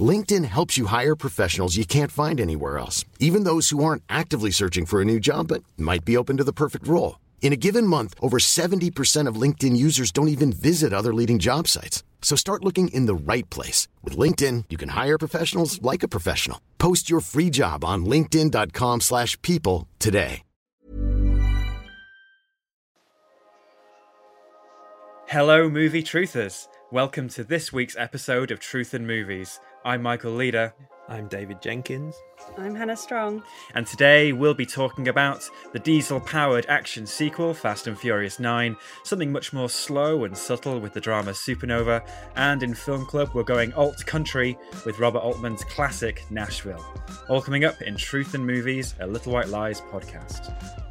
LinkedIn helps you hire professionals you can't find anywhere else, even those who aren't actively searching for a new job but might be open to the perfect role. In a given month, over 70% of LinkedIn users don't even visit other leading job sites. So start looking in the right place. With LinkedIn, you can hire professionals like a professional. Post your free job on linkedin.com slash people today. Hello, movie truthers. Welcome to this week's episode of Truth in Movies. I'm Michael Leader. I'm David Jenkins. I'm Hannah Strong. And today we'll be talking about the diesel powered action sequel, Fast and Furious 9, something much more slow and subtle with the drama Supernova, and in Film Club we're going alt country with Robert Altman's classic Nashville. All coming up in Truth in Movies, a Little White Lies podcast.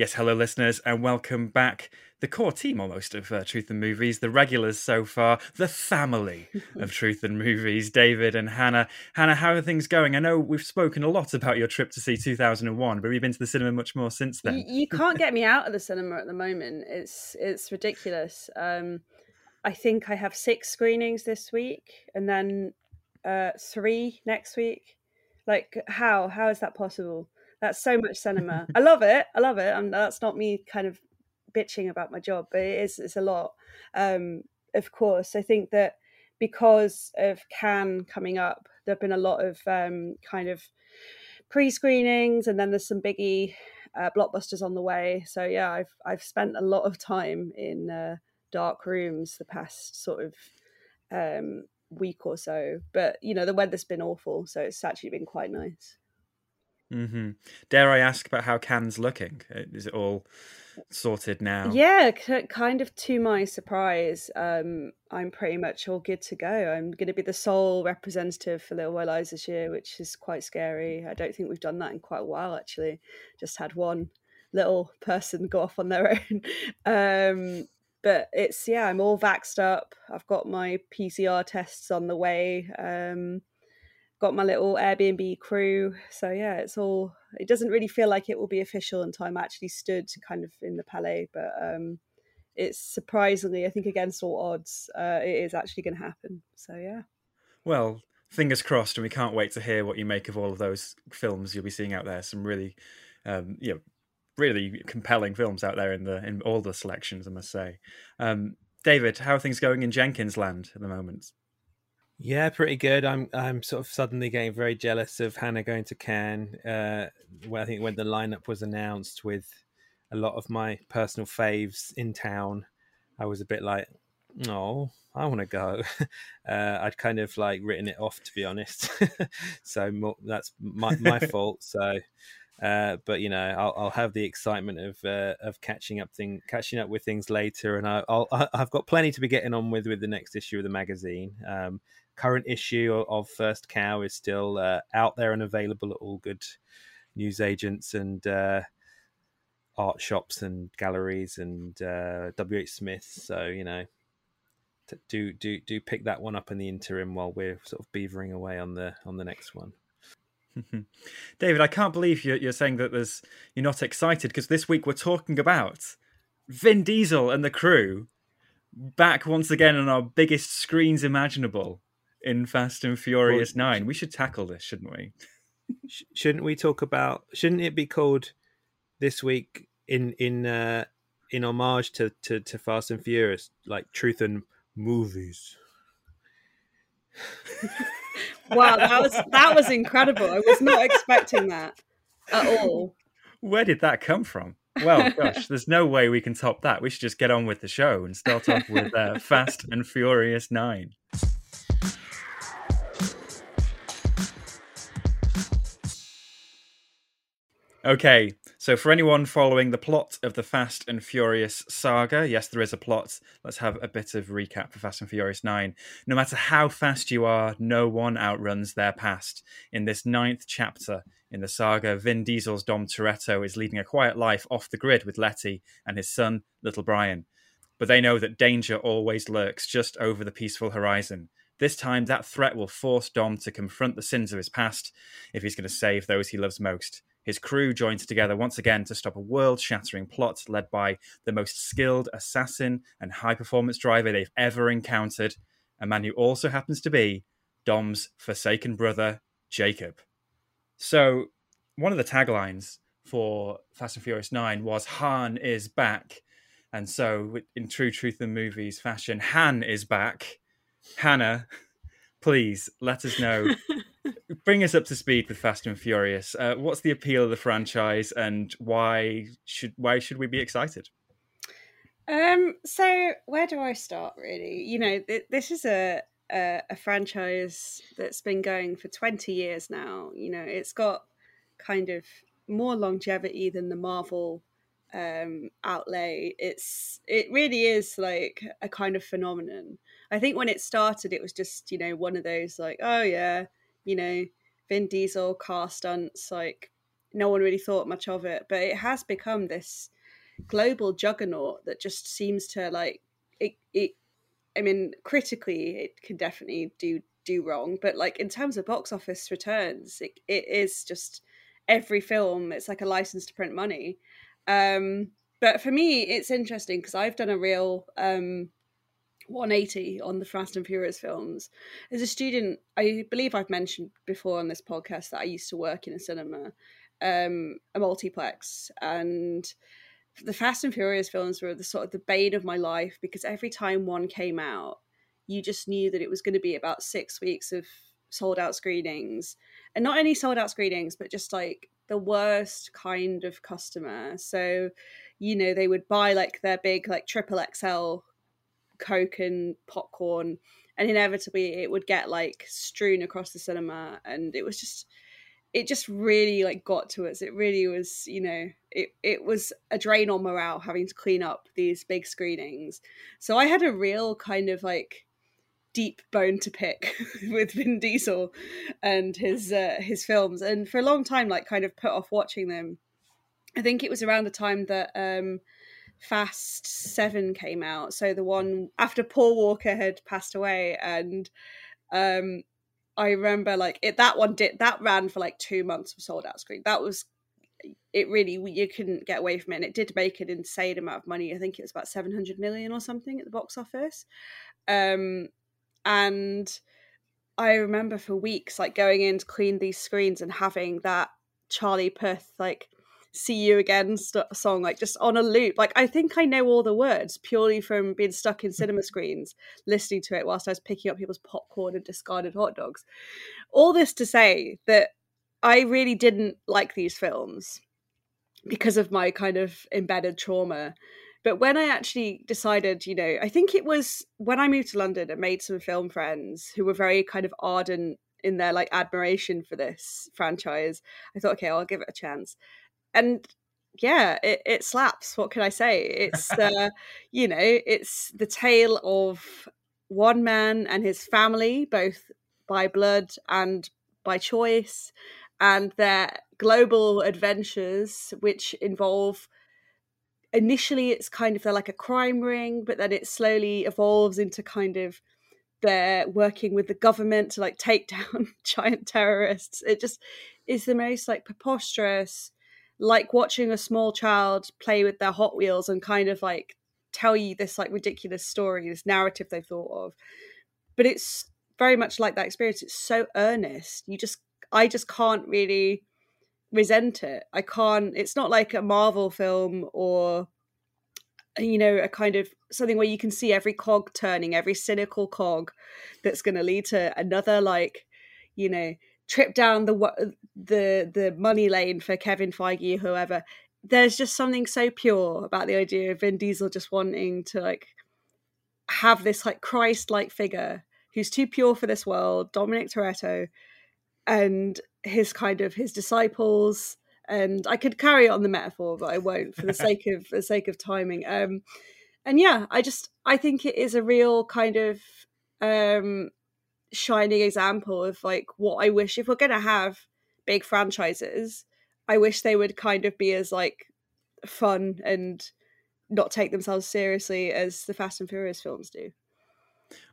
Yes, hello, listeners, and welcome back. The core team almost of uh, Truth and Movies, the regulars so far, the family of Truth and Movies, David and Hannah. Hannah, how are things going? I know we've spoken a lot about your trip to see 2001, but we've been to the cinema much more since then. You, you can't get me out of the cinema at the moment. It's it's ridiculous. Um, I think I have six screenings this week, and then uh, three next week. Like, how how is that possible? That's so much cinema. I love it. I love it. And that's not me kind of bitching about my job, but it is it's a lot. Um, of course, I think that because of Cannes coming up, there have been a lot of um, kind of pre-screenings, and then there's some biggie uh, blockbusters on the way. So yeah, I've I've spent a lot of time in uh, dark rooms the past sort of um, week or so. But you know, the weather's been awful, so it's actually been quite nice. Mm-hmm. Dare I ask about how Cannes looking? Uh, is it all sorted now? Yeah, c- kind of to my surprise, um, I'm pretty much all good to go. I'm going to be the sole representative for Little White Lies this year, which is quite scary. I don't think we've done that in quite a while, actually. Just had one little person go off on their own. um, but it's, yeah, I'm all vaxxed up. I've got my PCR tests on the way. Um, got my little Airbnb crew. So yeah, it's all. It doesn't really feel like it will be official until I'm actually stood kind of in the Palais, but um, it's surprisingly, I think against all odds, uh, it is actually going to happen. So yeah. Well, fingers crossed, and we can't wait to hear what you make of all of those films you'll be seeing out there. Some really, um, you know, really compelling films out there in the in all the selections. I must say. Um, David, how are things going in Jenkins land at the moment? Yeah, pretty good. I'm I'm sort of suddenly getting very jealous of Hannah going to Cannes. Uh, where I think when the lineup was announced with a lot of my personal faves in town, I was a bit like, "Oh, I want to go." Uh, I'd kind of like written it off, to be honest. so more, that's my my fault. So. Uh, but you know, I'll, I'll, have the excitement of uh, of catching up thing, catching up with things later, and I, will I've got plenty to be getting on with with the next issue of the magazine. Um, current issue of First Cow is still uh, out there and available at all good news agents and uh, art shops and galleries and uh, WH Smith. So you know, do do do pick that one up in the interim while we're sort of beavering away on the on the next one. David, I can't believe you're, you're saying that there's you're not excited because this week we're talking about Vin Diesel and the crew back once again on our biggest screens imaginable in Fast and Furious well, 9. We should tackle this, shouldn't we? shouldn't we talk about shouldn't it be called this week in in uh in homage to to, to Fast and Furious like Truth and Movies? wow, that was that was incredible. I was not expecting that at all. Where did that come from? Well, gosh, there's no way we can top that. We should just get on with the show and start off with uh, Fast and Furious 9. Okay, so for anyone following the plot of the Fast and Furious saga, yes, there is a plot. Let's have a bit of recap for Fast and Furious 9. No matter how fast you are, no one outruns their past. In this ninth chapter in the saga, Vin Diesel's Dom Toretto is leading a quiet life off the grid with Letty and his son, little Brian. But they know that danger always lurks just over the peaceful horizon. This time, that threat will force Dom to confront the sins of his past if he's going to save those he loves most. His crew joins together once again to stop a world shattering plot led by the most skilled assassin and high performance driver they've ever encountered, a man who also happens to be Dom's forsaken brother, Jacob. So, one of the taglines for Fast and Furious 9 was Han is back. And so, in true truth in movies fashion, Han is back. Hannah, please let us know bring us up to speed with Fast and Furious. Uh, what's the appeal of the franchise, and why should why should we be excited? Um. So where do I start? Really, you know, th- this is a, a a franchise that's been going for twenty years now. You know, it's got kind of more longevity than the Marvel um outlay it's it really is like a kind of phenomenon i think when it started it was just you know one of those like oh yeah you know, Vin Diesel car stunts, like no one really thought much of it, but it has become this global juggernaut that just seems to like it. it I mean, critically, it can definitely do do wrong, but like in terms of box office returns, it, it is just every film. It's like a license to print money. Um, but for me, it's interesting because I've done a real um, 180 on the Fast and Furious films. As a student, I believe I've mentioned before on this podcast that I used to work in a cinema, um, a multiplex, and the Fast and Furious films were the sort of the bane of my life because every time one came out, you just knew that it was going to be about six weeks of sold out screenings, and not only sold out screenings, but just like the worst kind of customer. So, you know, they would buy like their big like triple XL coke and popcorn and inevitably it would get like strewn across the cinema and it was just it just really like got to us. It really was you know it, it was a drain on morale having to clean up these big screenings. So i had a real kind of like deep bone to pick with vin diesel and his uh, his films and for a long time like kind of put off watching them. I think it was around the time that um Fast Seven came out. So the one after Paul Walker had passed away, and um, I remember like it. That one did that ran for like two months of sold out screen. That was it. Really, you couldn't get away from it. And it did make an insane amount of money. I think it was about seven hundred million or something at the box office. Um, and I remember for weeks like going in to clean these screens and having that Charlie Puth like see you again st- song like just on a loop. Like i think i know all the words purely from being stuck in cinema screens listening to it whilst i was picking up people's popcorn and discarded hot dogs. All this to say that i really didn't like these films because of my kind of embedded trauma. But when I actually decided, you know, I think it was when I moved to London and made some film friends who were very kind of ardent in their like admiration for this franchise. I thought, okay, I'll give it a chance and yeah, it, it slaps. What can I say? It's uh, you know, it's the tale of one man and his family, both by blood and by choice, and their global adventures, which involve initially it's kind of they're like a crime ring, but then it slowly evolves into kind of they're working with the government to like take down giant terrorists. It just is the most like preposterous like watching a small child play with their Hot Wheels and kind of like tell you this like ridiculous story, this narrative they thought of. But it's very much like that experience. It's so earnest. You just, I just can't really resent it. I can't, it's not like a Marvel film or, you know, a kind of something where you can see every cog turning, every cynical cog that's going to lead to another, like, you know, trip down the the the money lane for Kevin Feige or whoever. There's just something so pure about the idea of Vin Diesel just wanting to like have this like Christ-like figure who's too pure for this world, Dominic Toretto, and his kind of his disciples. And I could carry on the metaphor, but I won't for the sake of the sake of timing. Um, and yeah, I just I think it is a real kind of um, shining example of like what I wish if we're gonna have big franchises, I wish they would kind of be as like fun and not take themselves seriously as the Fast and Furious films do.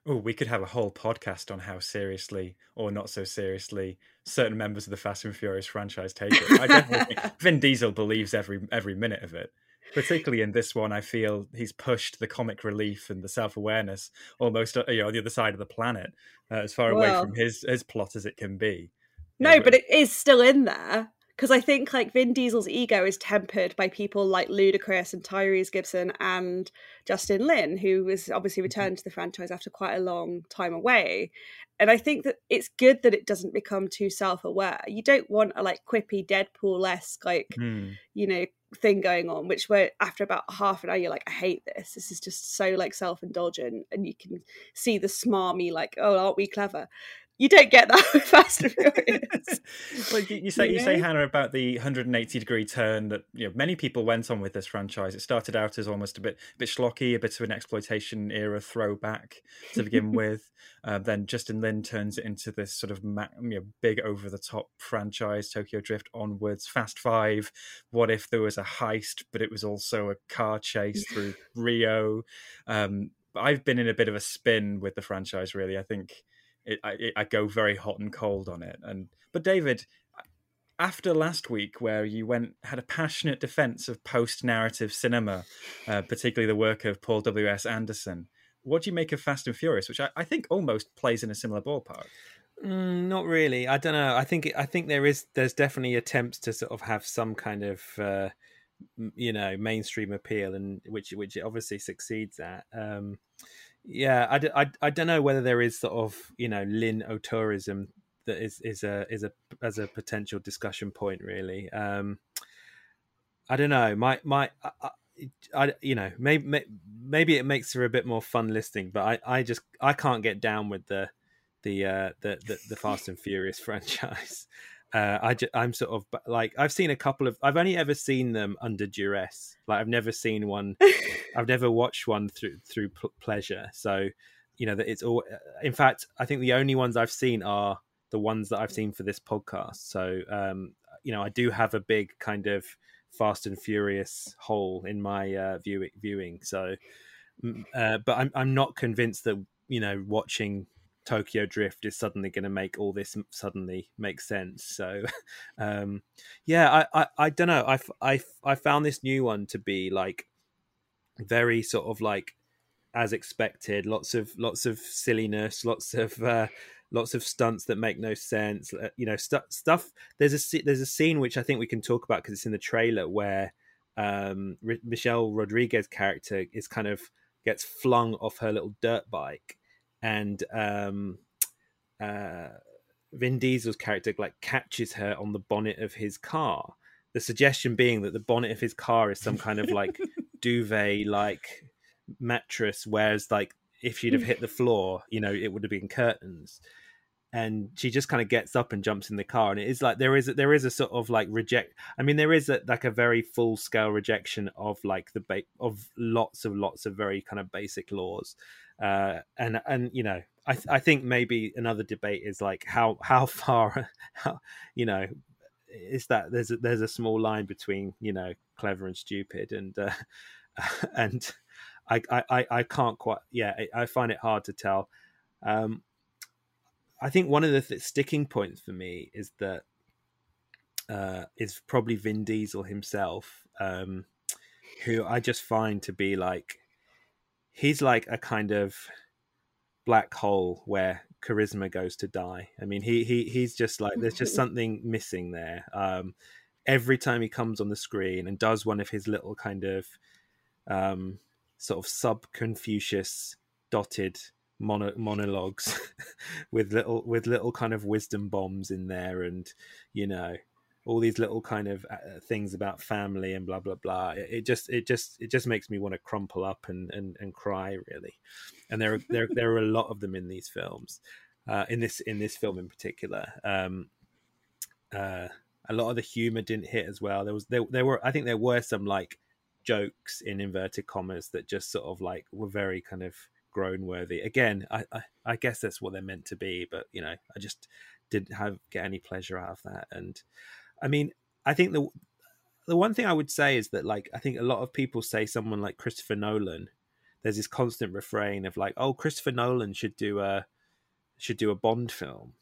Oh, we could have a whole podcast on how seriously or not so seriously certain members of the Fast and Furious franchise take it. I definitely think Vin Diesel believes every every minute of it. Particularly in this one, I feel he's pushed the comic relief and the self awareness almost uh, you know on the other side of the planet, uh, as far away from his his plot as it can be. No, but it is still in there because I think like Vin Diesel's ego is tempered by people like Ludacris and Tyrese Gibson and Justin Lin, who was obviously returned to the franchise after quite a long time away. And I think that it's good that it doesn't become too self-aware. You don't want a like quippy Deadpool-esque like Hmm. you know thing going on, which where after about half an hour you're like, I hate this. This is just so like self-indulgent, and you can see the smarmy like, oh, aren't we clever? You don't get that with Fast and Furious. well, you, you say you You say? Hannah about the 180 degree turn that you know many people went on with this franchise. It started out as almost a bit a bit schlocky, a bit of an exploitation era throwback to begin with. Uh, then Justin Lin turns it into this sort of ma- you know, big over the top franchise. Tokyo Drift onwards, Fast Five. What if there was a heist, but it was also a car chase through Rio? Um, I've been in a bit of a spin with the franchise. Really, I think it, I, it, I go very hot and cold on it. And but David, after last week, where you went had a passionate defense of post narrative cinema, uh, particularly the work of Paul W S Anderson, what do you make of Fast and Furious, which I, I think almost plays in a similar ballpark? Mm, not really. I don't know. I think I think there is there's definitely attempts to sort of have some kind of uh, you know mainstream appeal, and which which it obviously succeeds at. Um, yeah, I I don't know whether there is sort of you know Lin auteurism that is is a is a as a potential discussion point really. Um, I don't know. My my I, I, I you know maybe maybe it makes for a bit more fun listening, but I I just I can't get down with the the uh the the, the Fast and Furious franchise. Uh, I I'm sort of like I've seen a couple of I've only ever seen them under duress. Like I've never seen one. I've never watched one through through pl- pleasure. So you know that it's all. In fact, I think the only ones I've seen are the ones that I've seen for this podcast. So um, you know I do have a big kind of Fast and Furious hole in my uh, viewing viewing. So, uh, but I'm I'm not convinced that you know watching Tokyo Drift is suddenly going to make all this suddenly make sense. So, um, yeah, I, I, I don't know. I, I, I found this new one to be like very sort of like as expected. Lots of lots of silliness, lots of uh, lots of stunts that make no sense. Uh, you know, stu- stuff. There's a there's a scene which I think we can talk about because it's in the trailer where um, R- Michelle Rodriguez character is kind of gets flung off her little dirt bike and um uh Vin Diesel's character like catches her on the bonnet of his car. The suggestion being that the bonnet of his car is some kind of like duvet like mattress, whereas like if she'd have hit the floor, you know, it would have been curtains. And she just kind of gets up and jumps in the car, and it is like there is a, there is a sort of like reject. I mean, there is a, like a very full scale rejection of like the ba- of lots of lots of very kind of basic laws uh, and and you know I th- I think maybe another debate is like how how far how, you know is that there's a, there's a small line between you know clever and stupid and uh, and I, I I can't quite yeah I, I find it hard to tell. Um I think one of the th- sticking points for me is that uh is probably Vin Diesel himself um who I just find to be like he's like a kind of black hole where charisma goes to die. I mean, he he he's just like there's just something missing there. Um, every time he comes on the screen and does one of his little kind of um, sort of sub Confucius dotted mono- monologues with little with little kind of wisdom bombs in there, and you know. All these little kind of uh, things about family and blah blah blah. It, it, just it just it just makes me want to crumple up and and, and cry really. And there are there there are a lot of them in these films, uh, in this in this film in particular. Um, uh, a lot of the humor didn't hit as well. There was there there were I think there were some like jokes in inverted commas that just sort of like were very kind of groan worthy. Again, I, I, I guess that's what they're meant to be, but you know, I just didn't have get any pleasure out of that. And I mean, I think the the one thing I would say is that like I think a lot of people say someone like Christopher Nolan, there's this constant refrain of like, oh, Christopher Nolan should do a should do a Bond film.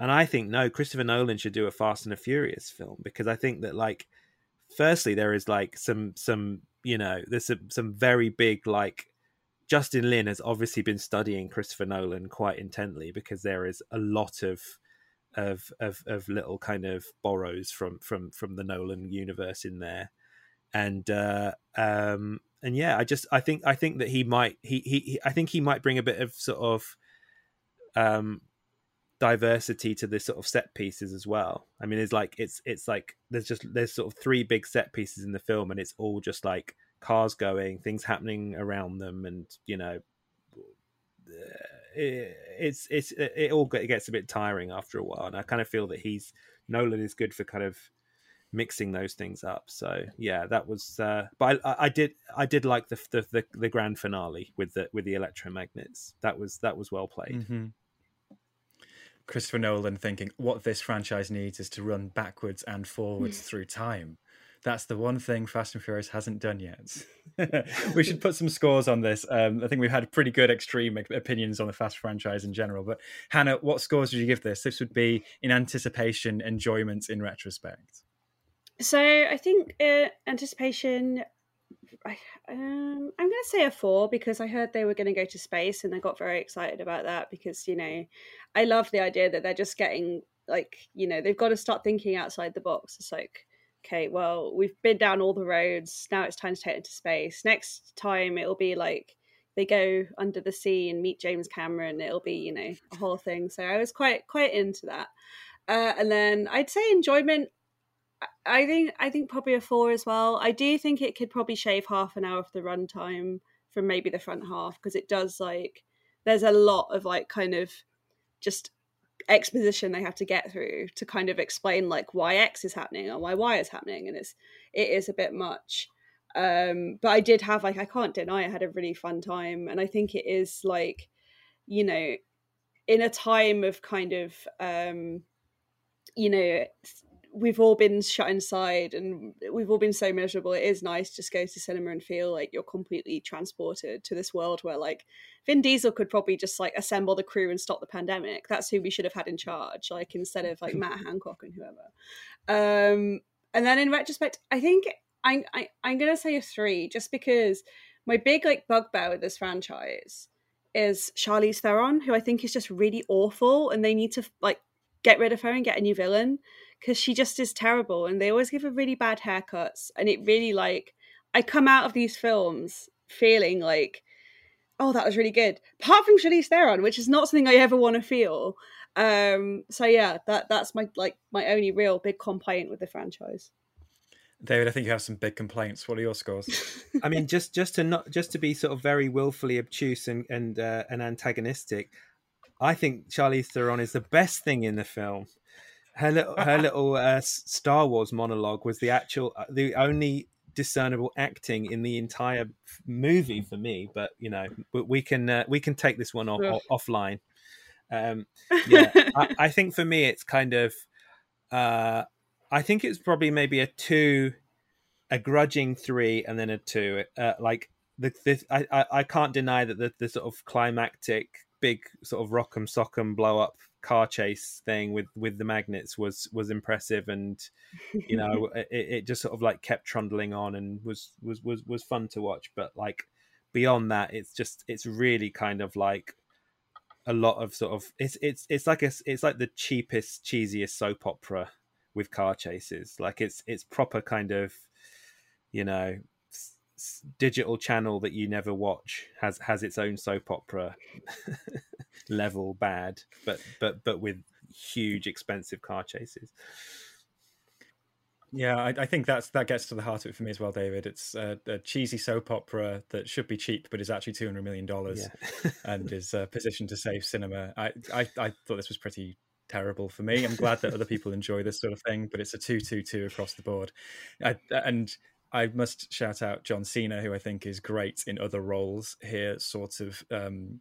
And I think no, Christopher Nolan should do a Fast and a Furious film because I think that like firstly there is like some some you know there's some, some very big like Justin Lin has obviously been studying Christopher Nolan quite intently because there is a lot of of of, of little kind of borrows from from from the Nolan universe in there, and uh, um, and yeah, I just I think I think that he might he, he I think he might bring a bit of sort of um diversity to the sort of set pieces as well. I mean, it's like it's it's like there's just there's sort of three big set pieces in the film, and it's all just like cars going, things happening around them, and you know, it, it's it's it all gets a bit tiring after a while. And I kind of feel that he's Nolan is good for kind of mixing those things up. So yeah, that was. Uh, but I, I did I did like the, the, the the grand finale with the with the electromagnets. That was that was well played. Mm-hmm. Christopher Nolan thinking what this franchise needs is to run backwards and forwards through time. That's the one thing Fast and Furious hasn't done yet. we should put some scores on this. Um, I think we've had pretty good extreme opinions on the Fast franchise in general. But Hannah, what scores would you give this? This would be in anticipation, enjoyment in retrospect. So I think uh, anticipation. I, um, I'm going to say a four because I heard they were going to go to space and I got very excited about that because you know I love the idea that they're just getting like you know they've got to start thinking outside the box. It's like okay, well, we've been down all the roads. Now it's time to take it into space. Next time it'll be like they go under the sea and meet James Cameron. It'll be, you know, a whole thing. So I was quite quite into that. Uh, and then I'd say enjoyment. I think I think probably a four as well. I do think it could probably shave half an hour of the runtime from maybe the front half because it does like there's a lot of like kind of just exposition they have to get through to kind of explain like why X is happening or why Y is happening, and it's it is a bit much. Um, but I did have like I can't deny I had a really fun time, and I think it is like you know in a time of kind of um, you know we've all been shut inside and we've all been so miserable. It is nice just go to cinema and feel like you're completely transported to this world where like Vin Diesel could probably just like assemble the crew and stop the pandemic. That's who we should have had in charge, like instead of like Matt Hancock and whoever. Um, and then in retrospect, I think I'm I, I'm gonna say a three just because my big like bugbear with this franchise is Charlize Theron, who I think is just really awful, and they need to like get rid of her and get a new villain because she just is terrible and they always give her really bad haircuts and it really like i come out of these films feeling like oh that was really good apart from Charlize Theron which is not something i ever want to feel um so yeah that that's my like my only real big complaint with the franchise David, I think you have some big complaints. What are your scores? I mean, just just to not just to be sort of very willfully obtuse and and uh, and antagonistic, I think Charlize Theron is the best thing in the film her little her little uh, Star Wars monologue was the actual uh, the only discernible acting in the entire movie for me. But you know, we can uh, we can take this one off, offline. Um, yeah, I, I, think for me it's kind of uh, I think it's probably maybe a two, a grudging three, and then a two. Uh, like the, this, I, I I can't deny that the, the sort of climactic big sort of rock'em sock'em blow up car chase thing with with the magnets was was impressive and you know it, it just sort of like kept trundling on and was was was was fun to watch. But like beyond that it's just it's really kind of like a lot of sort of it's it's it's like a it's like the cheapest cheesiest soap opera with car chases. Like it's it's proper kind of you know digital channel that you never watch has has its own soap opera level bad, but but but with huge expensive car chases. Yeah, I, I, think that's that gets to the heart of it for me as well, David. It's a, a cheesy soap opera that should be cheap, but is actually two hundred million dollars, yeah. and is uh, positioned to save cinema. I, I, I thought this was pretty terrible for me. I'm glad that other people enjoy this sort of thing, but it's a two-two-two across the board, I, and I must shout out John Cena, who I think is great in other roles here, sort of um,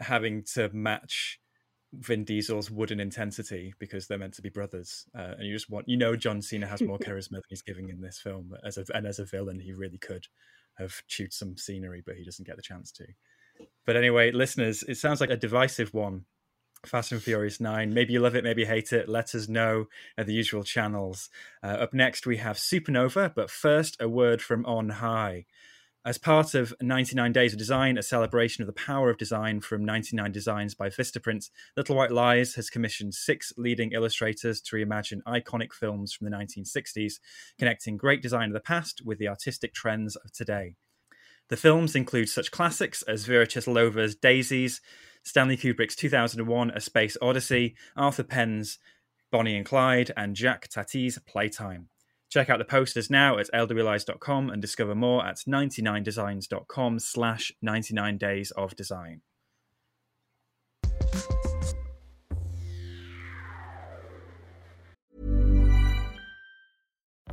having to match Vin Diesel's wooden intensity because they're meant to be brothers, uh, and you just want you know John Cena has more charisma than he's giving in this film as a and as a villain he really could have chewed some scenery, but he doesn't get the chance to. But anyway, listeners, it sounds like a divisive one. Fast and Furious 9. Maybe you love it, maybe you hate it. Let us know at the usual channels. Uh, up next, we have Supernova, but first, a word from on high. As part of 99 Days of Design, a celebration of the power of design from 99 Designs by Vistaprint, Little White Lies has commissioned six leading illustrators to reimagine iconic films from the 1960s, connecting great design of the past with the artistic trends of today. The films include such classics as Vera Chytilova's Daisies, Stanley Kubrick's 2001 A Space Odyssey, Arthur Penn's Bonnie and Clyde, and Jacques Tati's Playtime. Check out the posters now at lwlies.com and discover more at 99designs.com slash 99 days of design.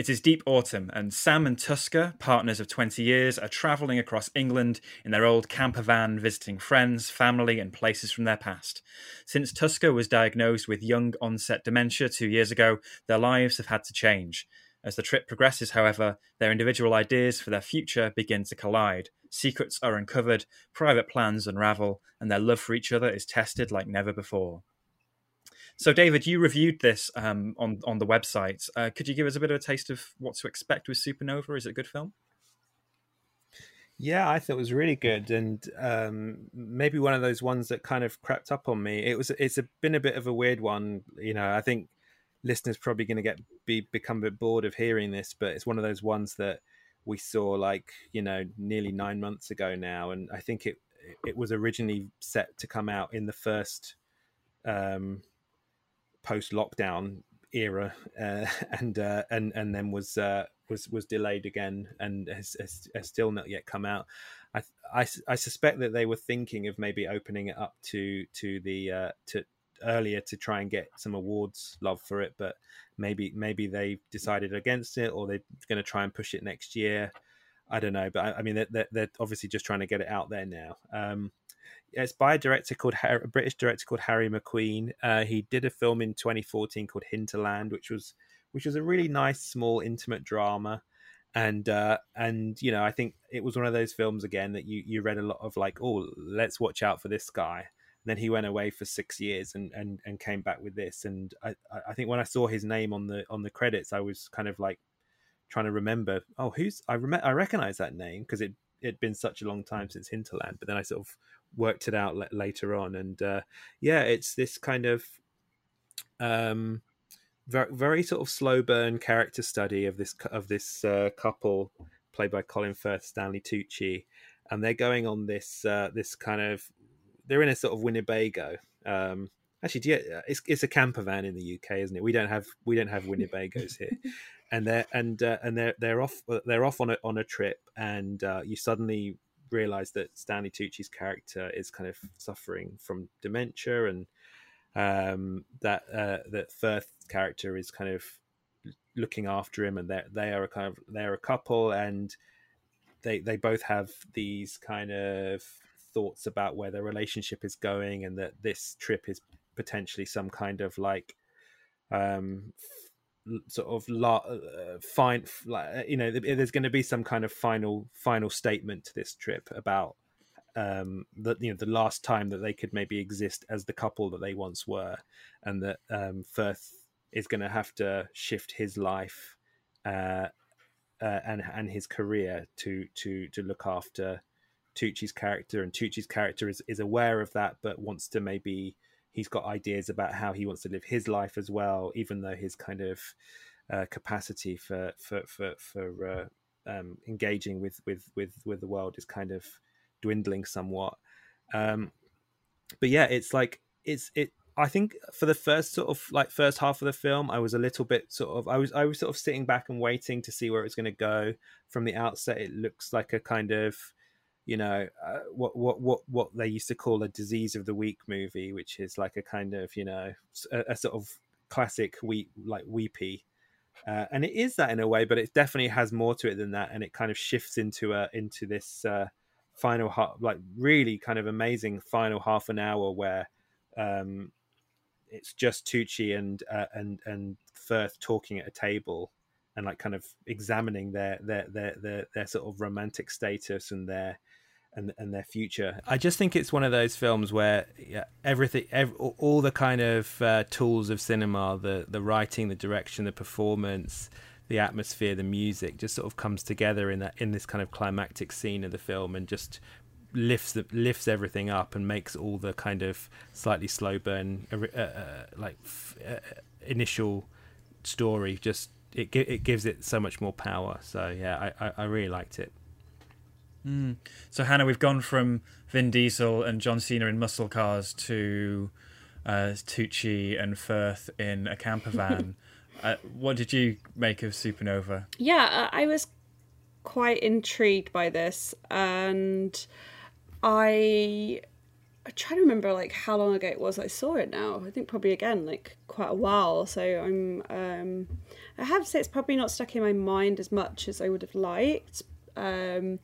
It is deep autumn, and Sam and Tusker, partners of 20 years, are travelling across England in their old camper van, visiting friends, family, and places from their past. Since Tusker was diagnosed with young onset dementia two years ago, their lives have had to change. As the trip progresses, however, their individual ideas for their future begin to collide. Secrets are uncovered, private plans unravel, and their love for each other is tested like never before. So, David, you reviewed this um, on on the website. Uh, could you give us a bit of a taste of what to expect with Supernova? Is it a good film? Yeah, I thought it was really good, and um, maybe one of those ones that kind of crept up on me. It was it's a, been a bit of a weird one. You know, I think listeners probably going to get be become a bit bored of hearing this, but it's one of those ones that we saw like you know nearly nine months ago now, and I think it it was originally set to come out in the first um, post lockdown era, uh, and uh, and and then was uh, was was delayed again, and has, has, has, still not yet come out. I, I, I suspect that they were thinking of maybe opening it up to to the uh, to earlier to try and get some awards love for it, but maybe maybe they decided against it, or they're going to try and push it next year. I don't know, but I, I mean they're, they're, obviously just trying to get it out there now. Um, it's by a director called a British director called Harry Macqueen. Uh, he did a film in 2014 called Hinterland, which was which was a really nice, small, intimate drama. And uh, and you know, I think it was one of those films again that you you read a lot of like, oh, let's watch out for this guy. And then he went away for six years and and and came back with this. And I I think when I saw his name on the on the credits, I was kind of like trying to remember, oh, who's I rem- I recognize that name because it it'd been such a long time since Hinterland. But then I sort of worked it out later on, and uh, yeah, it's this kind of um, very, very sort of slow burn character study of this of this uh, couple played by Colin Firth, Stanley Tucci, and they're going on this uh, this kind of they're in a sort of Winnebago. Um, actually, you, uh, it's it's a camper van in the UK, isn't it? We don't have we don't have Winnebagos here, and they're and uh, and they're they're off they're off on a on a trip, and uh, you suddenly realize that Stanley Tucci's character is kind of suffering from dementia, and um, that uh, that Firth character is kind of looking after him, and they they are a kind of they're a couple, and they they both have these kind of thoughts about where their relationship is going, and that this trip is potentially some kind of like um sort of la- uh, fine like you know there's going to be some kind of final final statement to this trip about um that you know the last time that they could maybe exist as the couple that they once were and that um Firth is going to have to shift his life uh, uh, and and his career to to to look after Tucci's character, and Tucci's character is is aware of that, but wants to maybe he's got ideas about how he wants to live his life as well, even though his kind of uh, capacity for for for for uh, um, engaging with with with with the world is kind of dwindling somewhat. Um, but yeah, it's like it's it I think for the first sort of like first half of the film, I was a little bit sort of I was I was sort of sitting back and waiting to see where it's going to go. From the outset, it looks like a kind of you know uh, what what what what they used to call a disease of the week movie, which is like a kind of you know a, a sort of classic weep like weepy. Uh, and it is that in a way, but it definitely has more to it than that, and it kind of shifts into a into this uh, final half, like really kind of amazing final half an hour where um, it's just Tucci and uh, and and Firth talking at a table and like kind of examining their their their their, their sort of romantic status and their and and their future. I just think it's one of those films where yeah, everything, every, all the kind of uh, tools of cinema, the the writing, the direction, the performance, the atmosphere, the music, just sort of comes together in that in this kind of climactic scene of the film, and just lifts the, lifts everything up and makes all the kind of slightly slow burn uh, uh, like uh, initial story just it it gives it so much more power so yeah i i, really liked it mm. so hannah we've gone from vin diesel and john cena in muscle cars to uh, tucci and firth in a camper van uh, what did you make of supernova yeah i was quite intrigued by this and I I try to remember like how long ago it was I saw it now. I think probably again like quite a while. So I'm um I have to say it's probably not stuck in my mind as much as I would have liked. Um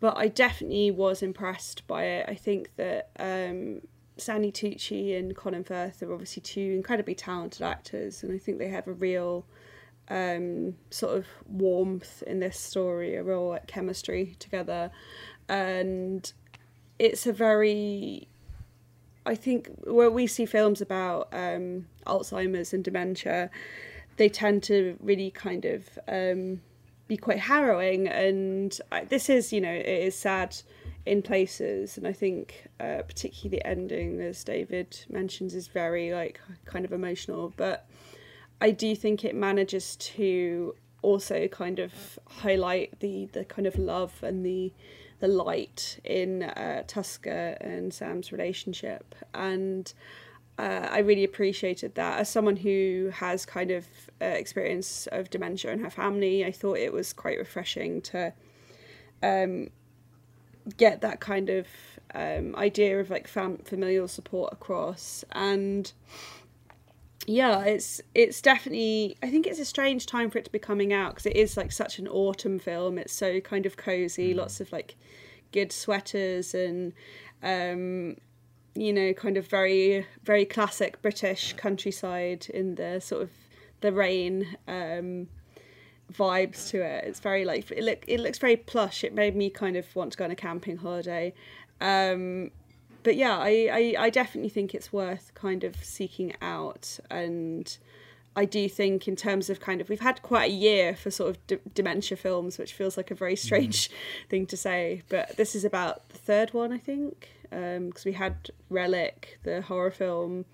but I definitely was impressed by it. I think that um Stanley Tucci and Colin Firth are obviously two incredibly talented actors and I think they have a real um, sort of warmth in this story, a real like, chemistry together and it's a very I think where we see films about um, Alzheimer's and dementia, they tend to really kind of um, be quite harrowing. And I, this is, you know, it is sad in places. And I think, uh, particularly the ending, as David mentions, is very like kind of emotional. But I do think it manages to also kind of highlight the the kind of love and the the light in uh, Tusker and Sam's relationship. And uh, I really appreciated that. As someone who has kind of uh, experience of dementia in her family, I thought it was quite refreshing to um, get that kind of um, idea of like fam- familial support across. And yeah, it's it's definitely. I think it's a strange time for it to be coming out because it is like such an autumn film. It's so kind of cozy, mm. lots of like good sweaters and um, you know, kind of very very classic British countryside in the sort of the rain um, vibes to it. It's very like it look it looks very plush. It made me kind of want to go on a camping holiday. Um, but yeah, I, I, I definitely think it's worth kind of seeking out and I do think in terms of kind of we've had quite a year for sort of d- dementia films, which feels like a very strange mm. thing to say, but this is about the third one I think because um, we had Relic, the horror film,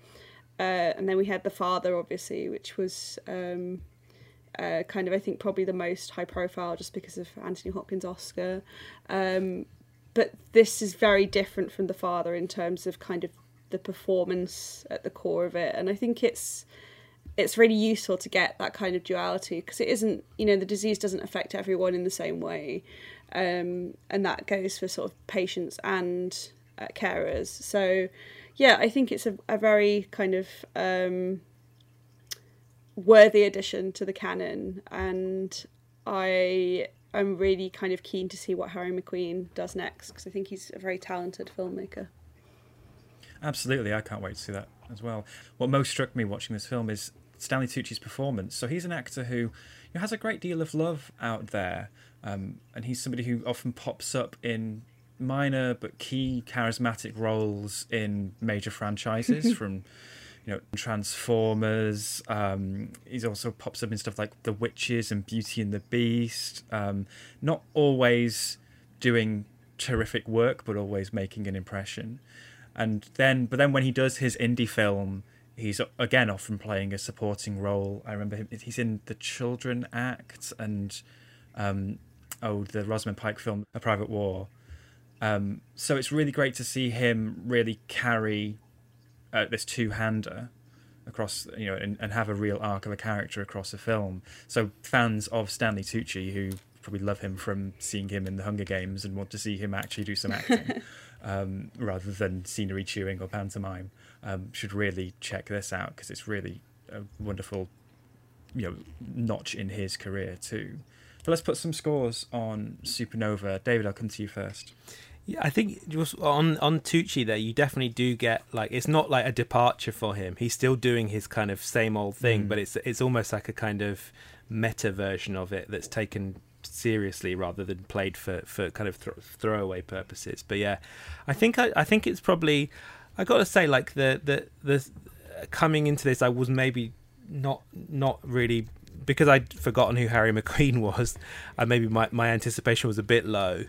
uh, and then we had The Father, obviously, which was um, uh, kind of I think probably the most high profile just because of Anthony Hopkins' Oscar. Um, but this is very different from the father in terms of kind of the performance at the core of it, and I think it's it's really useful to get that kind of duality because it isn't you know the disease doesn't affect everyone in the same way um, and that goes for sort of patients and uh, carers so yeah i think it's a, a very kind of um, worthy addition to the canon and i i'm really kind of keen to see what harry Macqueen does next because i think he's a very talented filmmaker Absolutely, I can't wait to see that as well. What most struck me watching this film is Stanley Tucci's performance. So he's an actor who, who has a great deal of love out there, um, and he's somebody who often pops up in minor but key charismatic roles in major franchises from you know transformers um he's also pops up in stuff like the witches and beauty and the beast um not always doing terrific work but always making an impression and then but then when he does his indie film he's again often playing a supporting role. I remember him, he's in the Children Act and um, oh the Rosamund Pike film A Private War. Um, so it's really great to see him really carry uh, this two-hander across you know and, and have a real arc of a character across a film. So fans of Stanley Tucci who probably love him from seeing him in the Hunger Games and want to see him actually do some acting um, rather than scenery chewing or pantomime um, should really check this out because it's really a wonderful, you know, notch in his career too. But let's put some scores on Supernova. David, I'll come to you first. Yeah, I think just on on Tucci there, you definitely do get like it's not like a departure for him. He's still doing his kind of same old thing, mm. but it's it's almost like a kind of meta version of it that's taken seriously rather than played for for kind of th- throwaway purposes. But yeah, I think I, I think it's probably I got to say, like the the the coming into this, I was maybe not not really because I'd forgotten who Harry Macqueen was. Uh, maybe my my anticipation was a bit low.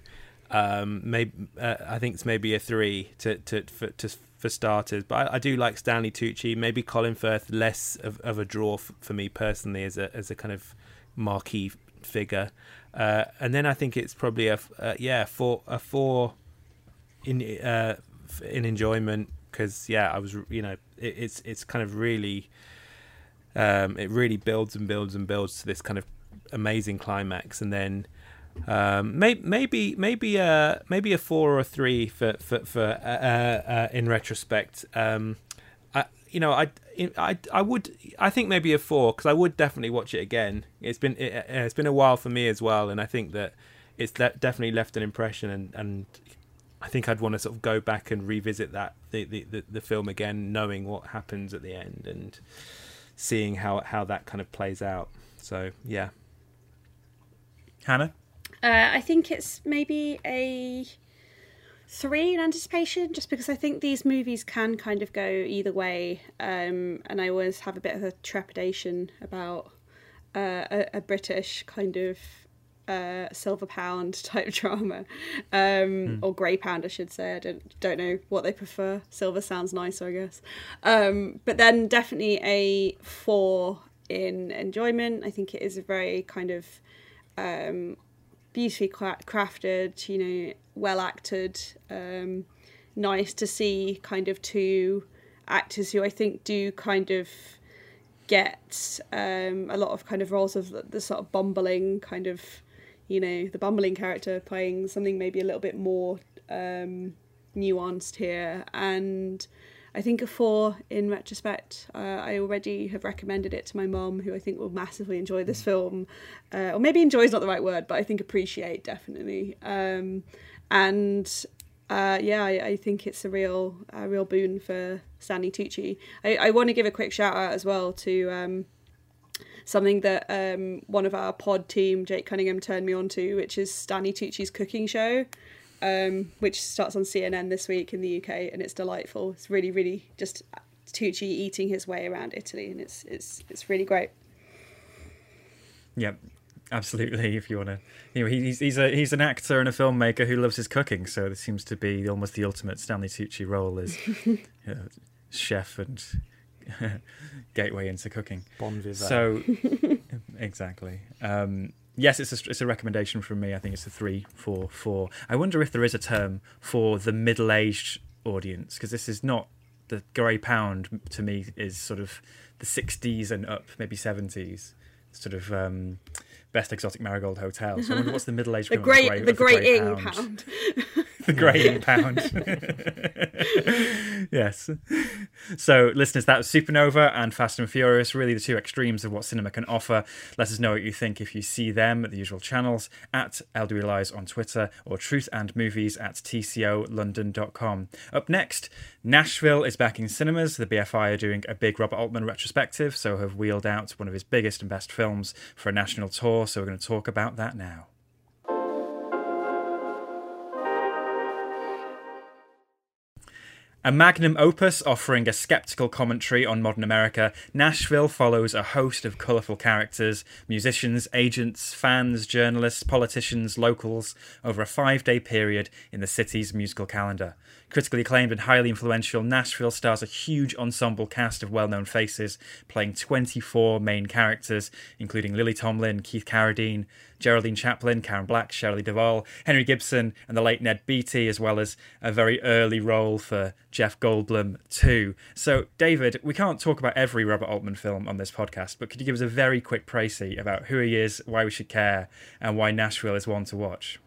Um, maybe uh, I think it's maybe a three to to for, to, for starters. But I, I, do like Stanley Tucci. Maybe Colin Firth less of, of a draw f- for me personally as a as a kind of marquee figure. Uh, and then I think it's probably a uh, yeah for a four in uh, in enjoyment because yeah, I was you know it, it's it's kind of really um, it really builds and builds and builds to this kind of amazing climax, and then um, may, maybe maybe a maybe a four or a three for for, for uh, uh, uh in retrospect. Um, I you know I I I would I think maybe a four because I would definitely watch it again. It's been it, has been a while for me as well, and I think that it's definitely left an impression and and I think I'd want to sort of go back and revisit that the, the, the, the, film again, knowing what happens at the end and seeing how how that kind of plays out. So yeah, Hannah, uh, I think it's maybe a three in anticipation, just because I think these movies can kind of go either way, um, and I always have a bit of a trepidation about uh, a, a British kind of uh, silver pound type drama, um, mm. or grey pound, I should say. I don't don't know what they prefer. Silver sounds nicer, I guess. Um, but then definitely a four in enjoyment. I think it is a very kind of um, beautifully crafted, you know, well acted. Um, nice to see kind of two actors who I think do kind of get um, a lot of kind of roles of the, the, sort of bumbling kind of you know the bumbling character playing something maybe a little bit more um, nuanced here and I think a four in retrospect. Uh, I already have recommended it to my mom, who I think will massively enjoy this film, uh, or maybe enjoy is not the right word, but I think appreciate definitely. Um, and uh, yeah, I, I, think it's a real, a real boon for Stanley Tucci. I, I want to give a quick shout out as well to um, something that um, one of our pod team, Jake Cunningham, turned me on to, which is Stanley Tucci's cooking show, um, which starts on CNN this week in the UK, and it's delightful. It's really, really just Tucci eating his way around Italy, and it's it's it's really great. Yep, absolutely. If you want to, you know, he's he's a he's an actor and a filmmaker who loves his cooking, so it seems to be almost the ultimate Stanley Tucci role is you know, chef and gateway into cooking. Bon vivant. So, exactly. Um, yes, it's a, it's a recommendation from me. I think it's a three, four, four. I wonder if there is a term for the middle-aged audience because this is not the grey pound to me is sort of the 60s and up, maybe 70s, sort of um, best exotic marigold hotel. So I wonder what's the middle aged the great the, the great ing pound. pound. the grey pound. yes. So, listeners, that was Supernova and Fast and Furious, really the two extremes of what cinema can offer. Let us know what you think if you see them at the usual channels at LWLies on Twitter or Truth and Movies at TCOLondon.com. Up next, Nashville is back in cinemas. The BFI are doing a big Robert Altman retrospective, so have wheeled out one of his biggest and best films for a national tour. So, we're going to talk about that now. A magnum opus offering a skeptical commentary on modern America, Nashville follows a host of colourful characters, musicians, agents, fans, journalists, politicians, locals, over a five day period in the city's musical calendar. Critically acclaimed and highly influential, Nashville stars a huge ensemble cast of well known faces, playing 24 main characters, including Lily Tomlin, Keith Carradine, Geraldine Chaplin, Karen Black, Shelley Duvall, Henry Gibson, and the late Ned Beatty, as well as a very early role for Jeff Goldblum, too. So, David, we can't talk about every Robert Altman film on this podcast, but could you give us a very quick précis about who he is, why we should care, and why Nashville is one to watch?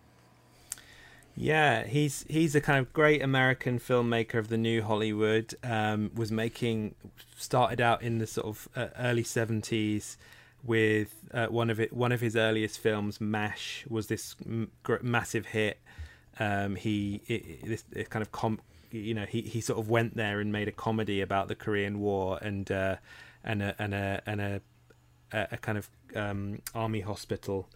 Yeah, he's he's a kind of great American filmmaker of the new Hollywood. Um, was making started out in the sort of uh, early seventies with uh, one of it one of his earliest films, Mash, was this m- massive hit. Um, he it, this it kind of com- you know he, he sort of went there and made a comedy about the Korean War and uh, and a and a and a, a, kind of um, army hospital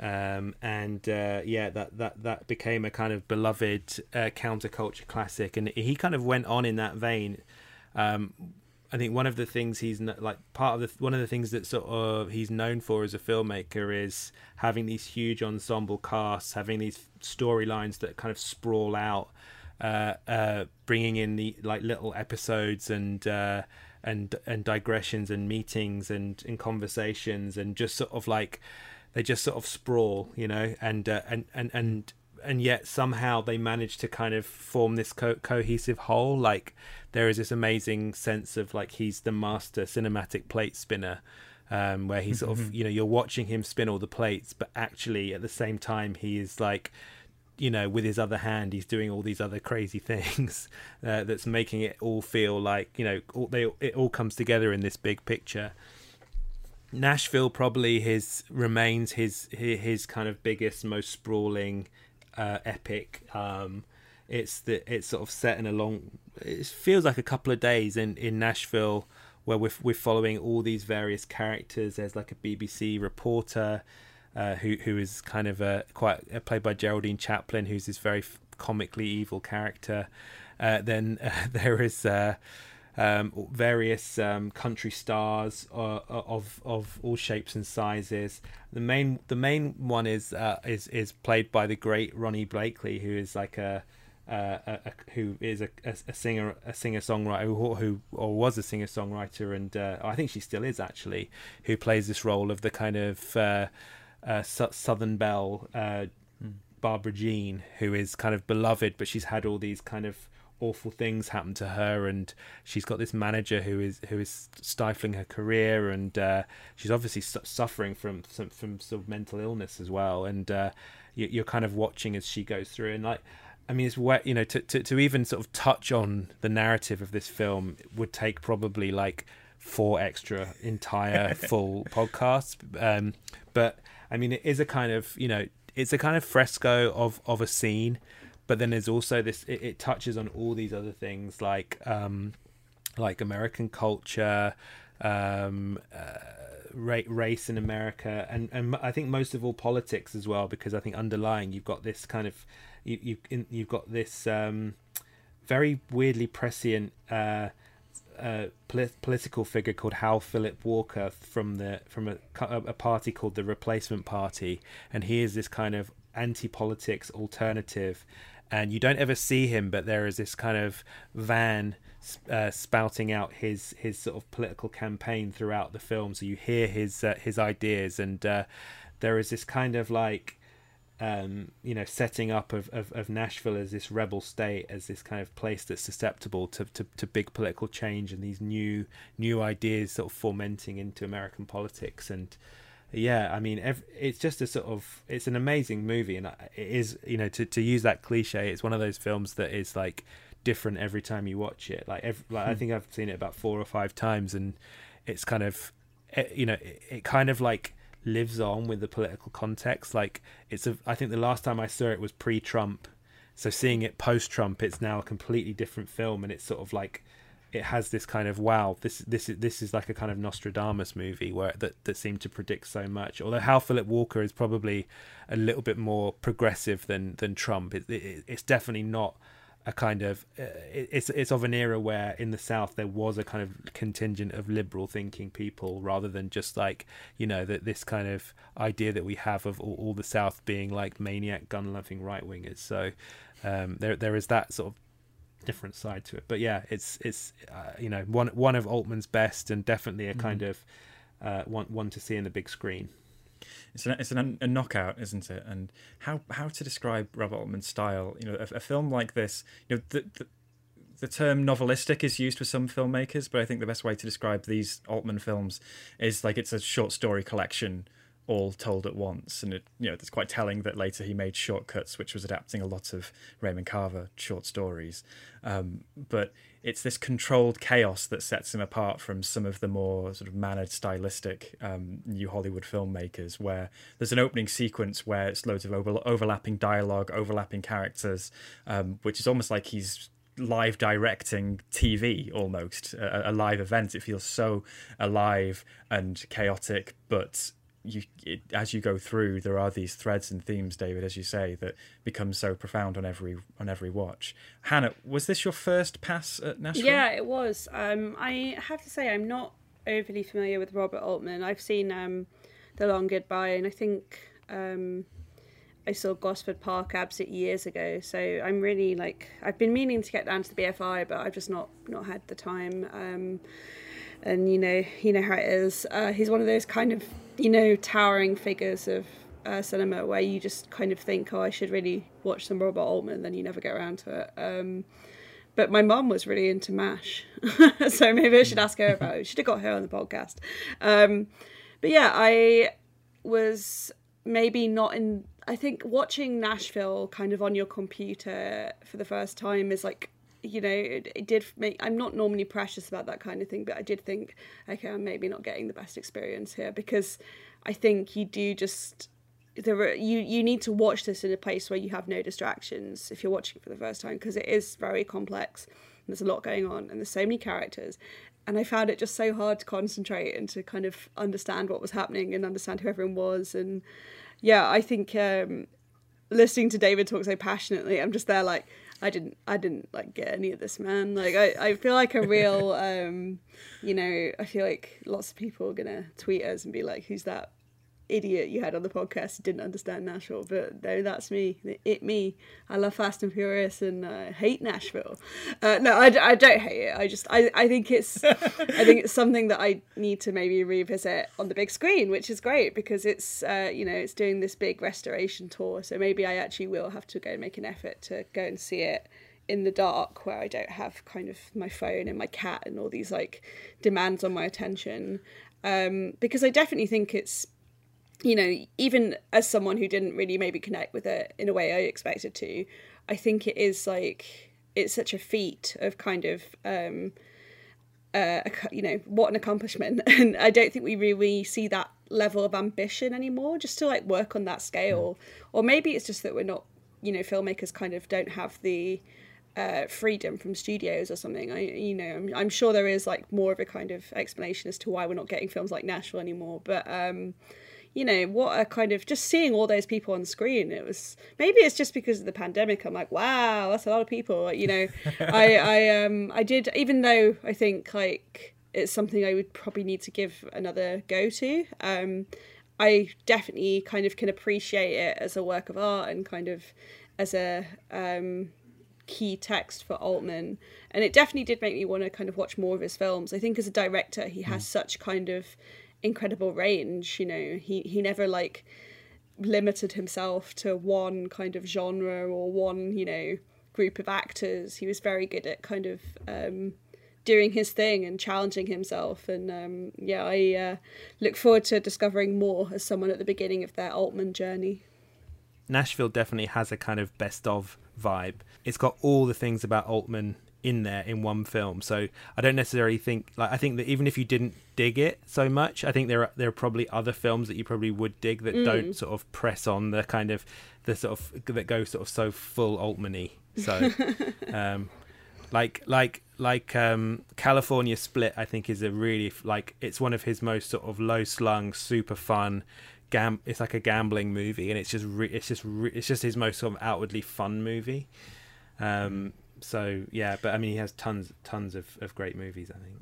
um, and uh, yeah, that, that that became a kind of beloved uh, counterculture classic, and he kind of went on in that vein. Um, I think one of the things he's like part of the one of the things that sort of he's known for as a filmmaker is having these huge ensemble casts, having these storylines that kind of sprawl out, uh, uh, bringing in the like little episodes and uh, and and digressions and meetings and and conversations and just sort of like they just sort of sprawl, you know, and uh, and and and and yet somehow they manage to kind of form this co- cohesive whole. Like there is this amazing sense of like he's the master cinematic plate spinner. Um, where he's sort of mm-hmm. you know you're watching him spin all the plates, but actually at the same time he is like you know with his other hand he's doing all these other crazy things uh, that's making it all feel like you know all, they it all comes together in this big picture Nashville probably his remains his his kind of biggest, most sprawling uh, epic. Um, it's the it's sort of set in a long. It feels like a couple of days in in Nashville where we're we're following all these various characters. There's like a BBC reporter uh, who who is kind of a quite uh, played by Geraldine Chaplin, who's this very comically evil character. Uh, then there is uh, um, various um, country stars uh, uh, of of all shapes and sizes. The main the main one is uh, is is played by the great Ronee Blakley, who is like a, uh, a, who is a, a, singer a singer songwriter who, who, or was a singer songwriter, and uh, I think she still is actually, who plays this role of the kind of uh, Southern belle. Barbara Jean, who is kind of beloved, but she's had all these kind of awful things happen to her, and she's got this manager who is who is stifling her career, and uh, she's obviously su- suffering from some from of mental illness as well. And uh, you, are kind of watching as she goes through, and like. I mean, it's wet. You know, to, to to even sort of touch on the narrative of this film would take probably like four extra entire full podcasts. Um, but I mean, it is a kind of you know, it's a kind of fresco of of a scene but then there's also this it, it touches on all these other things like um like american culture um uh, race in america and and i think most of all politics as well because i think underlying you've got this kind of you, you you've got this um very weirdly prescient uh uh, political figure called Hal Philip Walker from the from a, a party called the Replacement Party, and he is this kind of anti-politics alternative. And you don't ever see him, but there is this kind of van uh, spouting out his his sort of political campaign throughout the film. So you hear his uh, his ideas, and uh, there is this kind of like um, you know, setting up of, of, of, Nashville as this rebel state, as this kind of place that's susceptible to, to, to, big political change and these new new ideas sort of fomenting into American politics. And yeah, I mean, every, it's just a sort of it's an amazing movie, and it is you know to to use that cliche, it's one of those films that is like different every time you watch it. Like, every, like hmm. I think I've seen it about four or five times, and it's kind of it, you know it, it kind of like lives on with the political context. Like it's a, I think the last time I saw it was pre-Trump, so seeing it post-Trump, it's now a completely different film, and it's sort of like it has this kind of wow, this this is this is like a kind of Nostradamus movie where that that seemed to predict so much. Although Hal Philip Walker is probably a little bit more progressive than than Trump, it, it, it's definitely not a kind of uh, it's it's of an era where in the south there was a kind of contingent of liberal thinking people rather than just like you know that this kind of idea that we have of all, all the south being like maniac gun loving right wingers so um, there there is that sort of different side to it. But yeah it's it's uh, you know one one of altman's best and definitely a mm-hmm. kind of uh, one one to see in the big screen it's an, it's an, a knockout, isn't it? And how how to describe Robert Altman's style? You know, a, a film like this. You know, the, the the term novelistic is used for some filmmakers, but I think the best way to describe these Altman films is like it's a short story collection all told at once. And it, you know, it's quite telling that later he made Shortcuts, which was adapting a lot of Raymond Carver short stories. Um, but it's this controlled chaos that sets him apart from some of the more sort of mannered stylistic um, new Hollywood filmmakers where there's an opening sequence where it's loads of over- overlapping dialogue, overlapping characters, um, which is almost like he's live directing TV almost, a, a live event. It feels so alive and chaotic, but you it, as you go through there are these threads and themes david as you say that become so profound on every on every watch. Hannah was this your first pass at nashville? Yeah it was. Um, i have to say i'm not overly familiar with robert altman. I've seen um, the long goodbye and i think um, i saw gosford park absolutely years ago. So i'm really like i've been meaning to get down to the bfi but i've just not not had the time. Um, and you know you know how it is. Uh, he's one of those kind of you know, towering figures of uh, cinema where you just kind of think, oh, I should really watch some Robert Altman, then you never get around to it. Um, but my mom was really into MASH, so maybe I should ask her about it. Should have got her on the podcast. Um, but yeah, I was maybe not in. I think watching Nashville kind of on your computer for the first time is like you know, it, it, did make. I'm not normally precious about that kind of thing, but I did think, okay, I'm maybe not getting the best experience here because I think you do just there are, you you need to watch this in a place where you have no distractions if you're watching for the first time because it is very complex. there's a lot going on and there's so many characters, and I found it just so hard to concentrate and to kind of understand what was happening and understand who everyone was and yeah, I think um, listening to David talk so passionately, I'm just there like I didn't I didn't like get any of this man. Like I, I feel like a real um you know, I feel like lots of people are gonna tweet us and be like, Who's that idiot you had on the podcast didn't understand Nashville, but no, that's me. It me. I love Fast and Furious and uh, hate Nashville. Uh, no, I, I don't hate it. I just I, I think it's I think it's something that I need to maybe revisit on the big screen, which is great because it's uh, you know it's doing this big restoration tour. So maybe I actually will have to go make an effort to go and see it in the dark where I don't have kind of my phone and my cat and all these like demands on my attention. Um, because I definitely think it's you know, even as someone who didn't really maybe connect with it in a way I expected to, I think it is like it's such a feat of kind of um uh you know what an accomplishment and I don't think we really see that level of ambition anymore just to like work on that scale mm. or maybe it's just that we're not you know filmmakers kind of don't have the uh, freedom from studios or something. I, you know, I'm, I'm, sure there is like more of a kind of explanation as to why we're not getting films like Nashville anymore. But um, you know, what a kind of just seeing all those people on screen. It was maybe it's just because of the pandemic. I'm like, wow, that's a lot of people. You know, I I um I did even though I think like it's something I would probably need to give another go to. Um, I definitely kind of can appreciate it as a work of art and kind of as a um key text for Altman. And it definitely did make me want to kind of watch more of his films. I think as a director, he has mm. such kind of incredible range. You know, he he never like limited himself to one kind of genre or one you know group of actors. He was very good at kind of um, doing his thing and challenging himself. And um, yeah, I uh, look forward to discovering more as someone at the beginning of their Altman journey. Nashville definitely has a kind of best of vibe. It's got all the things about Altman in there in one film. So I don't necessarily think like I think that even if you didn't dig it so much, I think there are there are probably other films that you probably would dig that mm. don't sort of press on the kind of the sort of that go sort of so full Altman-y. So um like like like um California Split I think is a really like it's one of his most sort of low slung super fun gam it's like a gambling movie and it's just re- it's just re- it's just his most sort of outwardly fun movie um so yeah, but I mean, he has tons tons of, of great movies. I think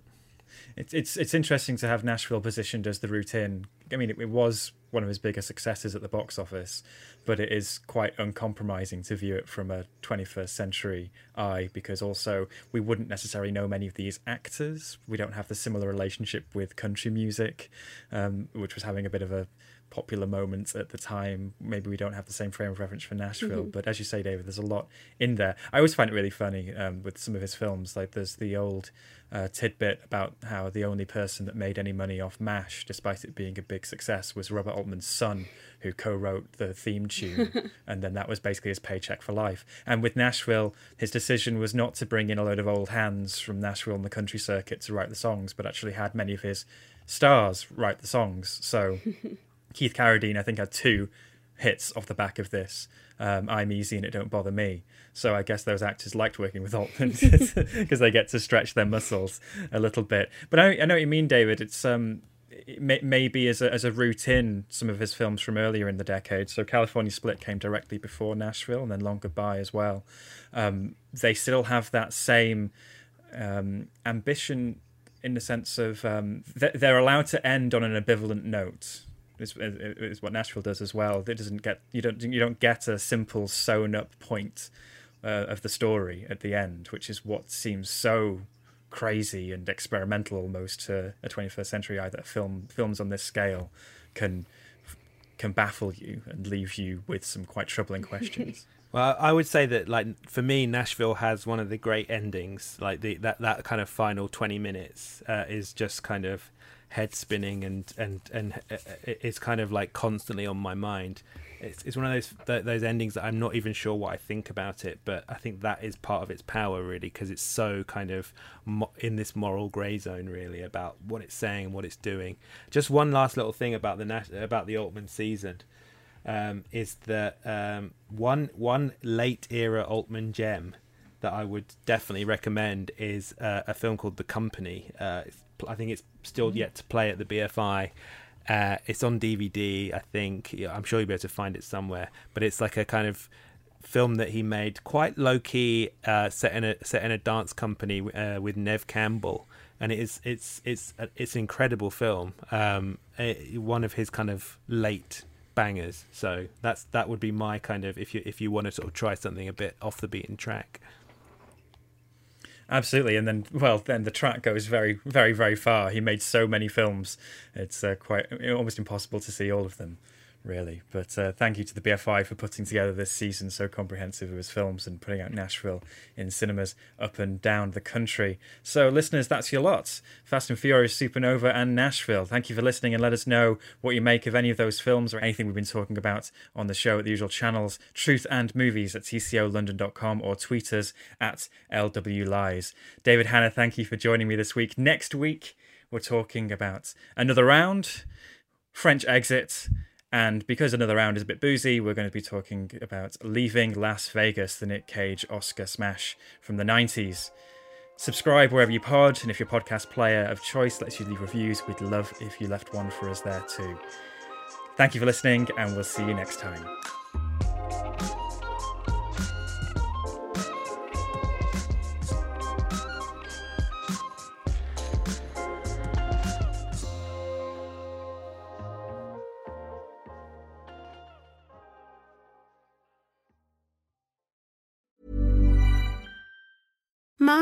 it's it's it's interesting to have Nashville positioned as the route in. I mean, it, it, was one of his bigger successes at the box office, but it is quite uncompromising to view it from a 21st century eye because also we wouldn't necessarily know many of these actors. We don't have the similar relationship with country music, um, which was having a bit of a popular moments at the time. Maybe we don't have the same frame of reference for Nashville, mm-hmm. but as you say, David, there's a lot in there. I always find it really funny um, with some of his films. Like there's the old uh, tidbit about how the only person that made any money off MASH, despite it being a big success, was Robert Altman's son, who co-wrote the theme tune, and then that was basically his paycheck for life. And with Nashville, his decision was not to bring in a load of old hands from Nashville and the country circuit to write the songs, but actually had many of his stars write the songs. So Keith Carradine, I think, had two hits off the back of this. Um, I'm easy and it don't bother me. So I guess those actors liked working with Altman because they get to stretch their muscles a little bit. But I, I know what you mean, David. It's um, it may, maybe as a as a route in some of his films from earlier in the decade. So California Split came directly before Nashville, and then Long Goodbye as well. Um, they still have that same um, ambition in the sense of um, they're allowed to end on an ambivalent note is, is what Nashville does as well. It doesn't get you don't you don't get a simple sewn up point uh, of the story at the end, which is what seems so crazy and experimental almost to a 21st century eye that film films on this scale can can baffle you and leave you with some quite troubling questions. Well, I would say that, like for me, Nashville has one of the great endings. Like the that that kind of final twenty minutes uh, is just kind of head spinning and and and it's kind of like constantly on my mind. It's it's one of those those endings that I'm not even sure what I think about it, but I think that is part of its power really because it's so kind of in this moral grey zone really about what it's saying and what it's doing. Just one last little thing about the about the Altman season. Um, is that um, one one late era Altman gem that I would definitely recommend is uh, a film called The Company. Uh, I think it's still mm-hmm. yet to play at the BFI. Uh, it's on DVD, I think. I'm sure you'll be able to find it somewhere. But it's like a kind of film that he made, quite low key, uh, set in a set in a dance company uh, with Neve Campbell, and it is it's it's it's an incredible film. Um, it, one of his kind of late bangers. So that's that would be my kind of if you if you want to sort of try something a bit off the beaten track. Absolutely, and then well, then the track goes very, very, very far. He made so many films; it's uh, quite almost impossible to see all of them really. But uh, thank you to the BFI for putting together this season so comprehensive of his films and putting out Nashville in cinemas up and down the country. So, listeners, that's your lot Fast and Furious, Supernova, and Nashville. Thank you for listening and let us know what you make of any of those films or anything we've been talking about on the show at the usual channels Truth and Movies at tcolondon.com or tweet us at LWLies. David Hannah, thank you for joining me this week. Next week, we're talking about another round, French exit and because another round is a bit boozy, we're going to be talking about Leaving Las Vegas, the Nick Cage Oscar smash from the 90s. Subscribe wherever you pod, and if your podcast player of choice lets you leave reviews, we'd love if you left one for us there too. Thank you for listening, and we'll see you next time. Mom